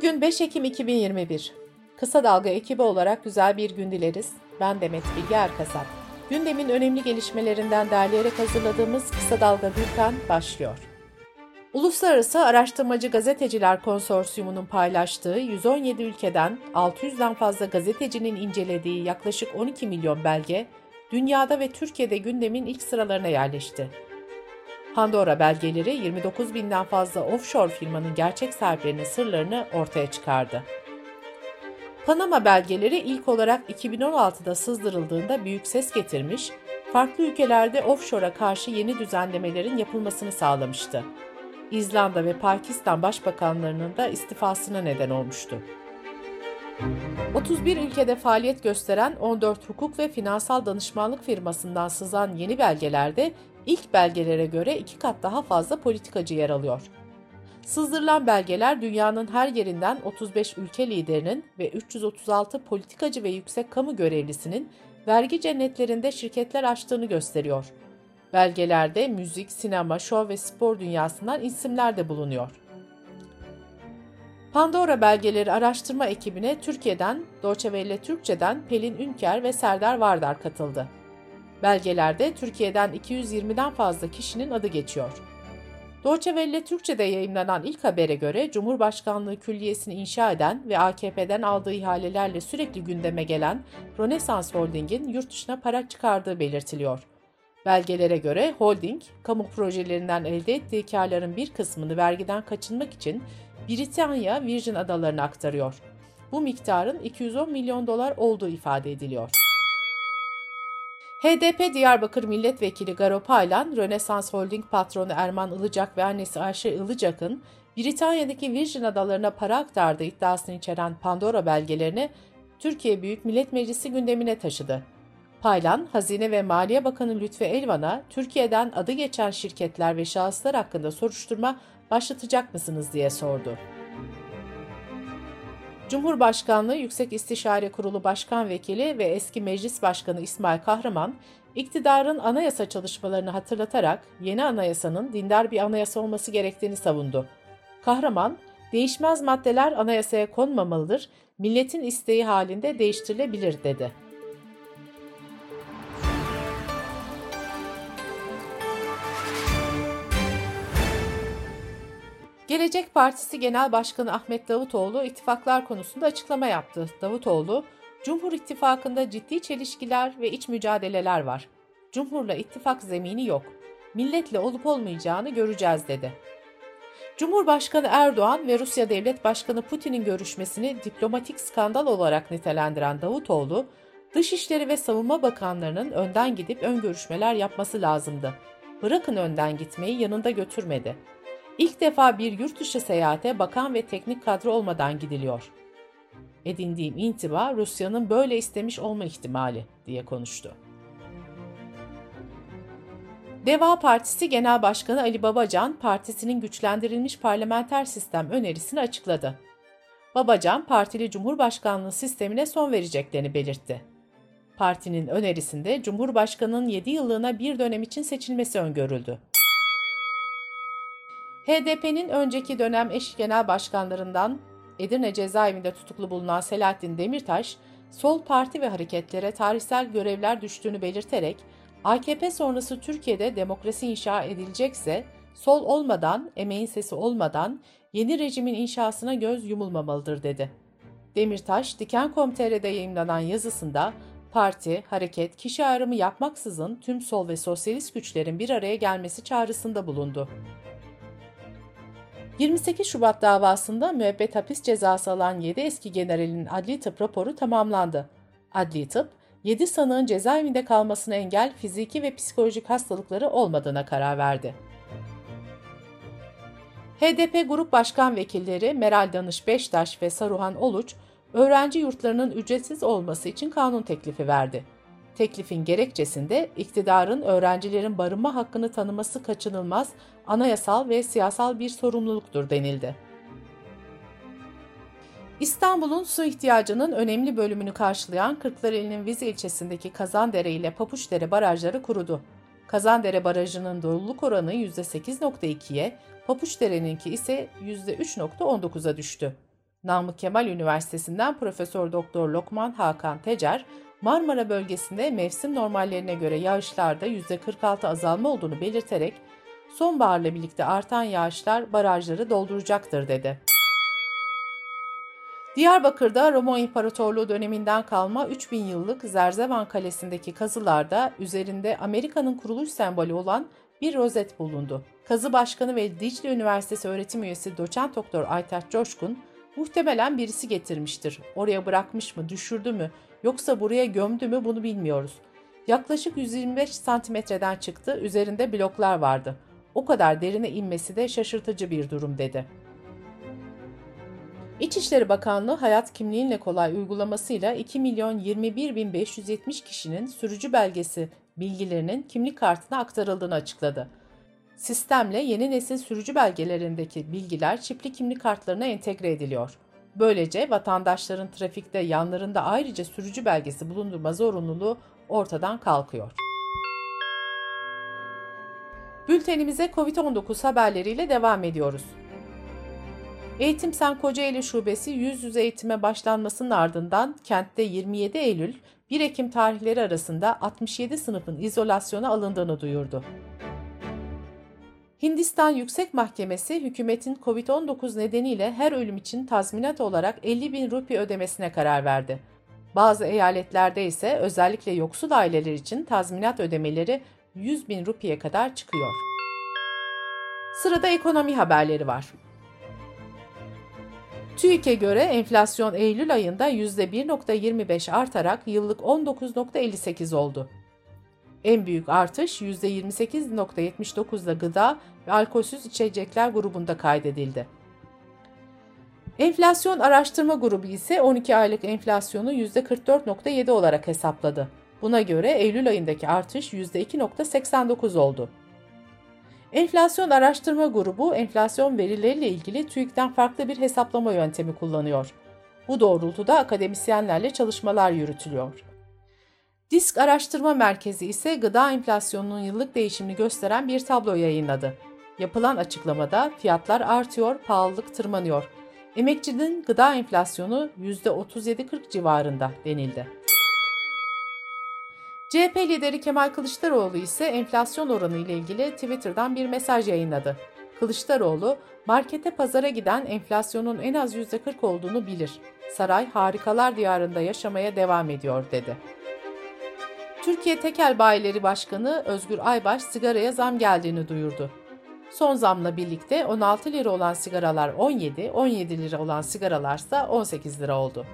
Bugün 5 Ekim 2021. Kısa Dalga ekibi olarak güzel bir gün dileriz. Ben Demet Bilge Erkasap. Gündemin önemli gelişmelerinden derleyerek hazırladığımız Kısa Dalga Bülten başlıyor. Uluslararası Araştırmacı Gazeteciler Konsorsiyumu'nun paylaştığı 117 ülkeden 600'den fazla gazetecinin incelediği yaklaşık 12 milyon belge, dünyada ve Türkiye'de gündemin ilk sıralarına yerleşti. Pandora belgeleri 29 binden fazla offshore firmanın gerçek sahiplerinin sırlarını ortaya çıkardı. Panama belgeleri ilk olarak 2016'da sızdırıldığında büyük ses getirmiş, farklı ülkelerde offshore'a karşı yeni düzenlemelerin yapılmasını sağlamıştı. İzlanda ve Pakistan başbakanlarının da istifasına neden olmuştu. 31 ülkede faaliyet gösteren 14 hukuk ve finansal danışmanlık firmasından sızan yeni belgelerde ilk belgelere göre iki kat daha fazla politikacı yer alıyor. Sızdırılan belgeler dünyanın her yerinden 35 ülke liderinin ve 336 politikacı ve yüksek kamu görevlisinin vergi cennetlerinde şirketler açtığını gösteriyor. Belgelerde müzik, sinema, şov ve spor dünyasından isimler de bulunuyor. Pandora belgeleri araştırma ekibine Türkiye'den, Deutsche Welle Türkçe'den Pelin Ünker ve Serdar Vardar katıldı. Belgelerde Türkiye'den 220'den fazla kişinin adı geçiyor. Deutsche Welle Türkçe'de yayınlanan ilk habere göre Cumhurbaşkanlığı Külliyesi'ni inşa eden ve AKP'den aldığı ihalelerle sürekli gündeme gelen Rönesans Holding'in yurt dışına para çıkardığı belirtiliyor. Belgelere göre holding, kamu projelerinden elde ettiği karların bir kısmını vergiden kaçınmak için Britanya Virgin Adalarına aktarıyor. Bu miktarın 210 milyon dolar olduğu ifade ediliyor. HDP Diyarbakır Milletvekili Garo Paylan, Rönesans Holding patronu Erman Ilıcak ve annesi Ayşe Ilıcak'ın Britanya'daki Virgin Adalarına para aktardığı iddiasını içeren Pandora belgelerini Türkiye Büyük Millet Meclisi gündemine taşıdı. Paylan, Hazine ve Maliye Bakanı Lütfi Elvan'a Türkiye'den adı geçen şirketler ve şahıslar hakkında soruşturma başlatacak mısınız diye sordu. Cumhurbaşkanlığı Yüksek İstişare Kurulu Başkan Vekili ve eski Meclis Başkanı İsmail Kahraman, iktidarın anayasa çalışmalarını hatırlatarak yeni anayasanın dindar bir anayasa olması gerektiğini savundu. Kahraman, değişmez maddeler anayasaya konmamalıdır, milletin isteği halinde değiştirilebilir dedi. Gelecek Partisi Genel Başkanı Ahmet Davutoğlu ittifaklar konusunda açıklama yaptı. Davutoğlu, Cumhur İttifakı'nda ciddi çelişkiler ve iç mücadeleler var. Cumhurla ittifak zemini yok. Milletle olup olmayacağını göreceğiz dedi. Cumhurbaşkanı Erdoğan ve Rusya Devlet Başkanı Putin'in görüşmesini diplomatik skandal olarak nitelendiren Davutoğlu, Dışişleri ve Savunma Bakanlarının önden gidip ön görüşmeler yapması lazımdı. Bırakın önden gitmeyi yanında götürmedi. İlk defa bir yurt dışı seyahate bakan ve teknik kadro olmadan gidiliyor. Edindiğim intiba Rusya'nın böyle istemiş olma ihtimali diye konuştu. Deva Partisi Genel Başkanı Ali Babacan, partisinin güçlendirilmiş parlamenter sistem önerisini açıkladı. Babacan, partili Cumhurbaşkanlığı sistemine son vereceklerini belirtti. Partinin önerisinde Cumhurbaşkanı'nın 7 yıllığına bir dönem için seçilmesi öngörüldü. HDP'nin önceki dönem eş genel başkanlarından Edirne cezaevinde tutuklu bulunan Selahattin Demirtaş, sol parti ve hareketlere tarihsel görevler düştüğünü belirterek AKP sonrası Türkiye'de demokrasi inşa edilecekse sol olmadan, emeğin sesi olmadan yeni rejimin inşasına göz yumulmamalıdır dedi. Demirtaş, Diken.com.tr'de yayınlanan yazısında parti, hareket, kişi ayrımı yapmaksızın tüm sol ve sosyalist güçlerin bir araya gelmesi çağrısında bulundu. 28 Şubat davasında müebbet hapis cezası alan 7 eski generalin adli tıp raporu tamamlandı. Adli tıp, 7 sanığın cezaevinde kalmasına engel fiziki ve psikolojik hastalıkları olmadığına karar verdi. HDP Grup Başkan Vekilleri Meral Danış Beştaş ve Saruhan Oluç, öğrenci yurtlarının ücretsiz olması için kanun teklifi verdi. Teklifin gerekçesinde iktidarın öğrencilerin barınma hakkını tanıması kaçınılmaz, anayasal ve siyasal bir sorumluluktur denildi. İstanbul'un su ihtiyacının önemli bölümünü karşılayan Kırklareli'nin Vize ilçesindeki Kazandere ile Papuçdere barajları kurudu. Kazandere Barajı'nın doluluk oranı %8.2'ye, Papuçdere'ninki ise %3.19'a düştü. Namık Kemal Üniversitesi'nden Profesör Doktor Lokman Hakan Tecer, Marmara bölgesinde mevsim normallerine göre yağışlarda %46 azalma olduğunu belirterek sonbaharla birlikte artan yağışlar barajları dolduracaktır dedi. Diyarbakır'da Roma İmparatorluğu döneminden kalma 3000 yıllık Zerzevan Kalesi'ndeki kazılarda üzerinde Amerika'nın kuruluş sembolü olan bir rozet bulundu. Kazı Başkanı ve Dicle Üniversitesi öğretim üyesi doçent doktor Aytaç Coşkun, muhtemelen birisi getirmiştir. Oraya bırakmış mı, düşürdü mü, yoksa buraya gömdü mü bunu bilmiyoruz. Yaklaşık 125 santimetreden çıktı, üzerinde bloklar vardı. O kadar derine inmesi de şaşırtıcı bir durum dedi. İçişleri Bakanlığı hayat kimliğinle kolay uygulamasıyla 2 milyon 21 bin 570 kişinin sürücü belgesi bilgilerinin kimlik kartına aktarıldığını açıkladı. Sistemle yeni nesil sürücü belgelerindeki bilgiler çipli kimlik kartlarına entegre ediliyor. Böylece vatandaşların trafikte yanlarında ayrıca sürücü belgesi bulundurma zorunluluğu ortadan kalkıyor. Bültenimize COVID-19 haberleriyle devam ediyoruz. Eğitim Sen Kocaeli Şubesi yüz yüze eğitime başlanmasının ardından kentte 27 Eylül 1 Ekim tarihleri arasında 67 sınıfın izolasyona alındığını duyurdu. Hindistan Yüksek Mahkemesi hükümetin COVID-19 nedeniyle her ölüm için tazminat olarak 50 bin rupi ödemesine karar verdi. Bazı eyaletlerde ise özellikle yoksul aileler için tazminat ödemeleri 100 bin rupiye kadar çıkıyor. Sırada ekonomi haberleri var. TÜİK'e göre enflasyon Eylül ayında %1.25 artarak yıllık 19.58 oldu. En büyük artış %28.79'da gıda ve alkolsüz içecekler grubunda kaydedildi. Enflasyon araştırma grubu ise 12 aylık enflasyonu %44.7 olarak hesapladı. Buna göre Eylül ayındaki artış %2.89 oldu. Enflasyon Araştırma Grubu enflasyon verileriyle ilgili TÜİK'ten farklı bir hesaplama yöntemi kullanıyor. Bu doğrultuda akademisyenlerle çalışmalar yürütülüyor. Disk Araştırma Merkezi ise gıda enflasyonunun yıllık değişimini gösteren bir tablo yayınladı. Yapılan açıklamada fiyatlar artıyor, pahalılık tırmanıyor. Emekçinin gıda enflasyonu %37-40 civarında denildi. CHP lideri Kemal Kılıçdaroğlu ise enflasyon oranı ile ilgili Twitter'dan bir mesaj yayınladı. Kılıçdaroğlu, markete pazara giden enflasyonun en az %40 olduğunu bilir. Saray harikalar diyarında yaşamaya devam ediyor dedi. Türkiye Tekel Bayileri Başkanı Özgür Aybaş sigaraya zam geldiğini duyurdu. Son zamla birlikte 16 lira olan sigaralar 17, 17 lira olan sigaralarsa 18 lira oldu.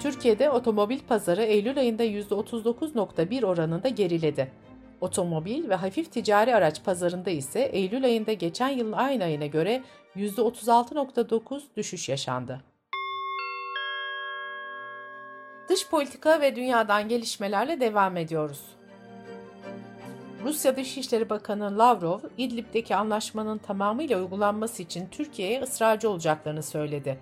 Türkiye'de otomobil pazarı Eylül ayında %39.1 oranında geriledi. Otomobil ve hafif ticari araç pazarında ise Eylül ayında geçen yılın aynı ayına göre %36.9 düşüş yaşandı. Dış politika ve dünyadan gelişmelerle devam ediyoruz. Rusya Dışişleri Bakanı Lavrov, İdlib'deki anlaşmanın tamamıyla uygulanması için Türkiye'ye ısrarcı olacaklarını söyledi.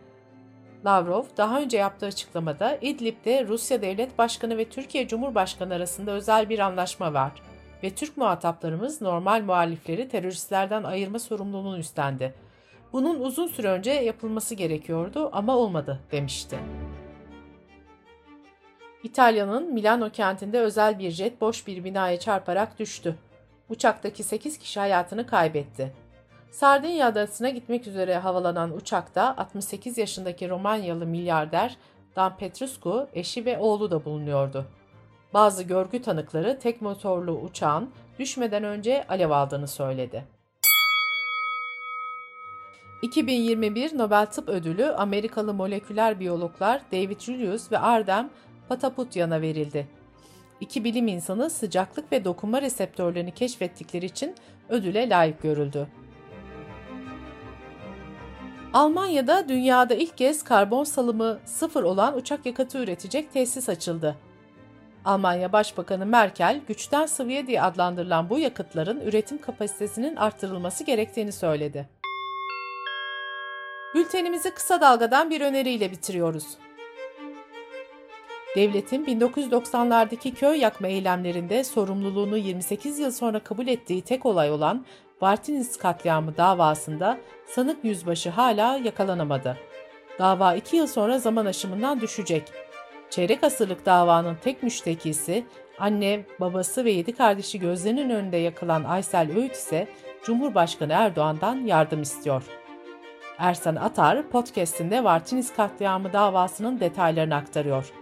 Lavrov daha önce yaptığı açıklamada İdlib'de Rusya Devlet Başkanı ve Türkiye Cumhurbaşkanı arasında özel bir anlaşma var ve Türk muhataplarımız normal muhalifleri teröristlerden ayırma sorumluluğunu üstlendi. Bunun uzun süre önce yapılması gerekiyordu ama olmadı demişti. İtalya'nın Milano kentinde özel bir jet boş bir binaya çarparak düştü. Uçaktaki 8 kişi hayatını kaybetti. Sardinya adasına gitmek üzere havalanan uçakta 68 yaşındaki Romanyalı milyarder Dan Petrescu, eşi ve oğlu da bulunuyordu. Bazı görgü tanıkları tek motorlu uçağın düşmeden önce alev aldığını söyledi. 2021 Nobel Tıp Ödülü Amerikalı moleküler biyologlar David Julius ve Ardem Pataputyan'a verildi. İki bilim insanı sıcaklık ve dokunma reseptörlerini keşfettikleri için ödüle layık görüldü. Almanya'da dünyada ilk kez karbon salımı sıfır olan uçak yakıtı üretecek tesis açıldı. Almanya Başbakanı Merkel, güçten sıvıya diye adlandırılan bu yakıtların üretim kapasitesinin arttırılması gerektiğini söyledi. Bültenimizi kısa dalgadan bir öneriyle bitiriyoruz. Devletin 1990'lardaki köy yakma eylemlerinde sorumluluğunu 28 yıl sonra kabul ettiği tek olay olan Vartiniz katliamı davasında sanık yüzbaşı hala yakalanamadı. Dava iki yıl sonra zaman aşımından düşecek. Çeyrek asırlık davanın tek müştekisi, anne, babası ve yedi kardeşi gözlerinin önünde yakılan Aysel Öğüt ise Cumhurbaşkanı Erdoğan'dan yardım istiyor. Ersan Atar, podcastinde Vartiniz katliamı davasının detaylarını aktarıyor.